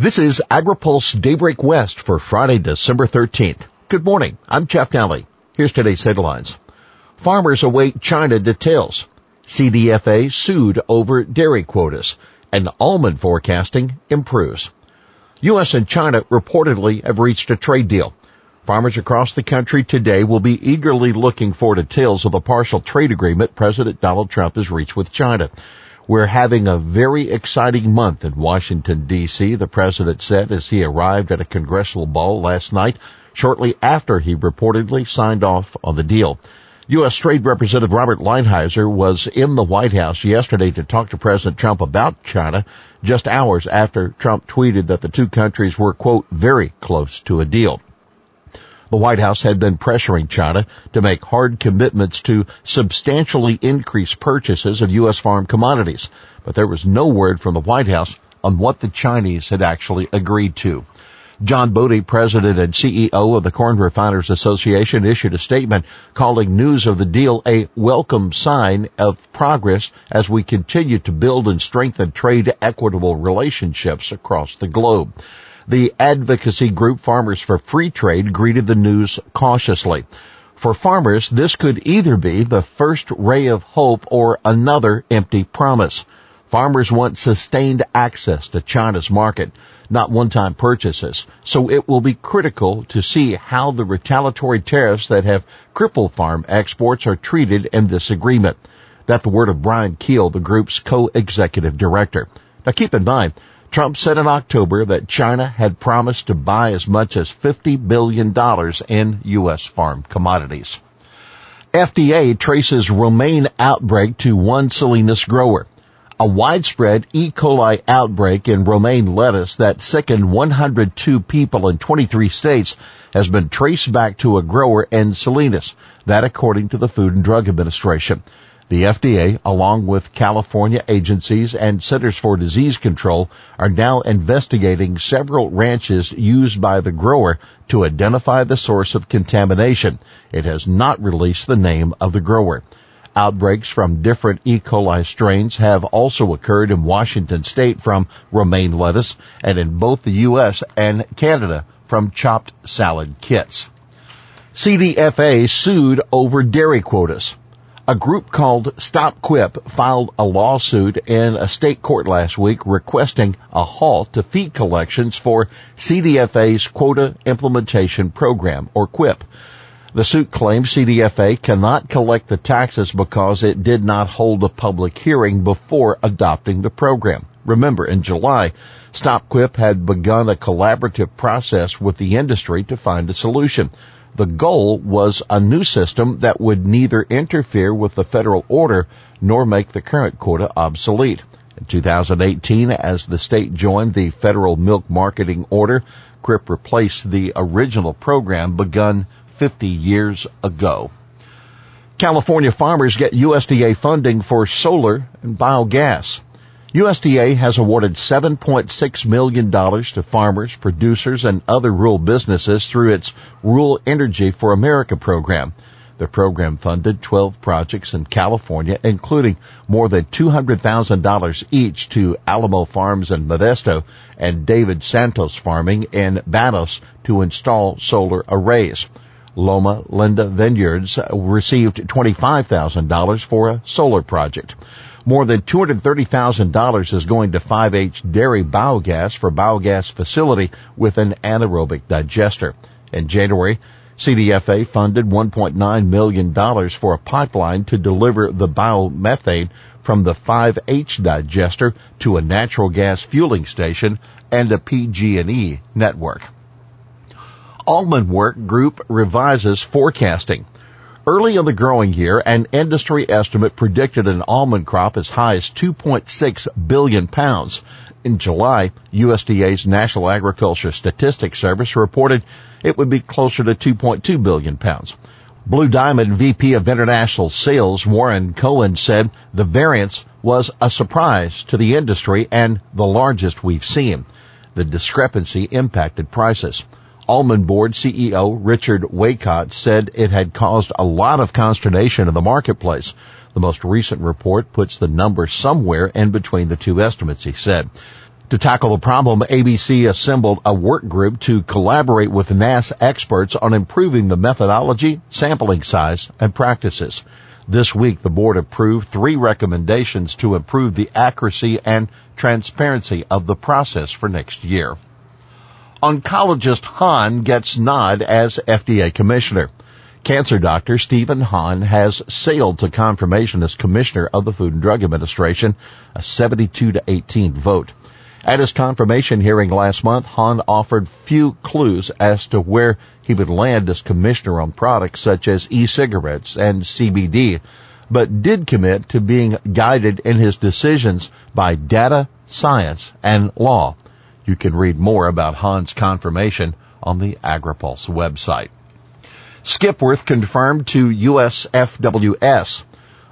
This is AgriPulse Daybreak West for Friday, December 13th. Good morning. I'm Jeff Nalley. Here's today's headlines. Farmers await China details. CDFA sued over dairy quotas and almond forecasting improves. U.S. and China reportedly have reached a trade deal. Farmers across the country today will be eagerly looking for details of the partial trade agreement President Donald Trump has reached with China. We're having a very exciting month in Washington DC, the president said as he arrived at a congressional ball last night shortly after he reportedly signed off on the deal. U.S. Trade Representative Robert Lighthizer was in the White House yesterday to talk to President Trump about China just hours after Trump tweeted that the two countries were, quote, very close to a deal. The White House had been pressuring China to make hard commitments to substantially increase purchases of U.S. farm commodities, but there was no word from the White House on what the Chinese had actually agreed to. John Bode, president and CEO of the Corn Refiners Association, issued a statement calling news of the deal a welcome sign of progress as we continue to build and strengthen trade equitable relationships across the globe. The advocacy group Farmers for Free Trade greeted the news cautiously. For farmers, this could either be the first ray of hope or another empty promise. Farmers want sustained access to China's market, not one-time purchases. So it will be critical to see how the retaliatory tariffs that have crippled farm exports are treated in this agreement. That's the word of Brian Kuehl, the group's co-executive director. Now keep in mind, Trump said in October that China had promised to buy as much as $50 billion in U.S. farm commodities. FDA traces romaine outbreak to one Salinas grower. A widespread E. coli outbreak in romaine lettuce that sickened 102 people in 23 states has been traced back to a grower in Salinas. That according to the Food and Drug Administration. The FDA, along with California agencies and Centers for Disease Control, are now investigating several ranches used by the grower to identify the source of contamination. It has not released the name of the grower. Outbreaks from different E. coli strains have also occurred in Washington state from romaine lettuce and in both the U.S. and Canada from chopped salad kits. CDFA sued over dairy quotas. A group called Stop Quip filed a lawsuit in a state court last week requesting a halt to feed collections for CDFA's Quota Implementation Program, or QIP. The suit claims CDFA cannot collect the taxes because it did not hold a public hearing before adopting the program. Remember, in July, StopQuip had begun a collaborative process with the industry to find a solution. The goal was a new system that would neither interfere with the federal order nor make the current quota obsolete. In 2018, as the state joined the federal milk marketing order, QIP replaced the original program begun 50 years ago. California farmers get USDA funding for solar and biogas. USDA has awarded $7.6 million to farmers, producers, and other rural businesses through its Rural Energy for America program. The program funded 12 projects in California, including more than $200,000 each to Alamo Farms in Modesto and David Santos Farming in Banos to install solar arrays. Loma Linda Vineyards received $25,000 for a solar project. More than $230,000 is going to 5H Dairy Biogas for biogas facility with an anaerobic digester. In January, CDFA funded $1.9 million for a pipeline to deliver the biomethane from the 5H digester to a natural gas fueling station and a PG&E network. Almond Work Group revises forecasting. Early in the growing year, an industry estimate predicted an almond crop as high as 2.6 billion pounds. In July, USDA's National Agriculture Statistics Service reported it would be closer to 2.2 billion pounds. Blue Diamond VP of International Sales Warren Cohen said the variance was a surprise to the industry and the largest we've seen. The discrepancy impacted prices. Almond Board CEO Richard Waycott said it had caused a lot of consternation in the marketplace. The most recent report puts the number somewhere in between the two estimates, he said. To tackle the problem, ABC assembled a work group to collaborate with NASS experts on improving the methodology, sampling size, and practices. This week, the board approved three recommendations to improve the accuracy and transparency of the process for next year. Oncologist Hahn gets nod as FDA commissioner. Cancer doctor Stephen Hahn has sailed to confirmation as commissioner of the Food and Drug Administration, a 72 to 18 vote. At his confirmation hearing last month, Hahn offered few clues as to where he would land as commissioner on products such as e-cigarettes and CBD, but did commit to being guided in his decisions by data, science, and law. You can read more about Hahn's confirmation on the AgriPulse website. Skipworth confirmed to USFWS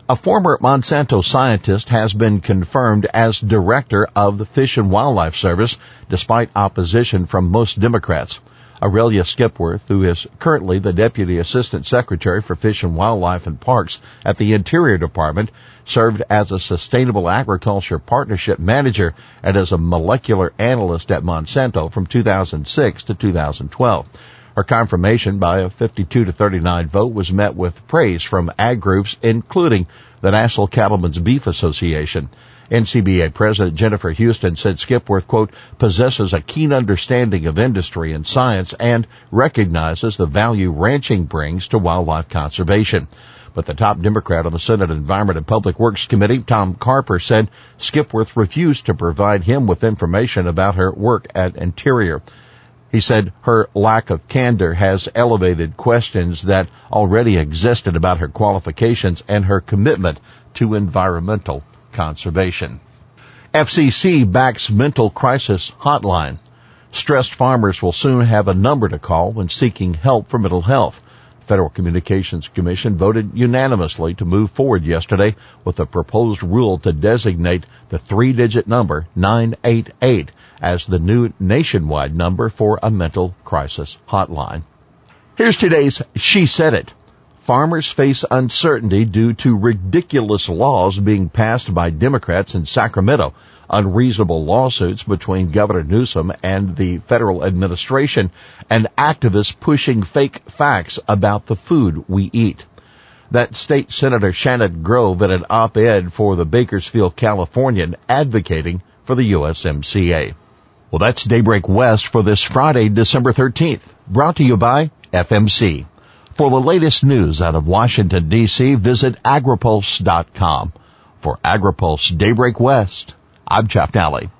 a former Monsanto scientist has been confirmed as director of the Fish and Wildlife Service despite opposition from most Democrats. Aurelia Skipworth, who is currently the Deputy Assistant Secretary for Fish and Wildlife and Parks at the Interior Department, served as a Sustainable Agriculture Partnership Manager and as a molecular analyst at Monsanto from 2006 to 2012. Her confirmation by a 52 to 39 vote was met with praise from ag groups, including the National Cattlemen's Beef Association. NCBA President Jennifer Houston said Skipworth, quote, possesses a keen understanding of industry and science and recognizes the value ranching brings to wildlife conservation. But the top Democrat on the Senate Environment and Public Works Committee, Tom Carper, said Skipworth refused to provide him with information about her work at Interior. He said her lack of candor has elevated questions that already existed about her qualifications and her commitment to environmental conservation. FCC backs mental crisis hotline. Stressed farmers will soon have a number to call when seeking help for mental health. Federal Communications Commission voted unanimously to move forward yesterday with a proposed rule to designate the three-digit number 988 as the new nationwide number for a mental crisis hotline. Here's today's She Said It. Farmers face uncertainty due to ridiculous laws being passed by Democrats in Sacramento, unreasonable lawsuits between Governor Newsom and the federal administration, and activists pushing fake facts about the food we eat. That state Senator Shannon Grove in an op-ed for the Bakersfield Californian advocating for the USMCA. Well, that's Daybreak West for this Friday, December 13th, brought to you by FMC. For the latest news out of Washington, D.C., visit agripulse.com. For AgriPulse Daybreak West, I'm Jeff Nalley.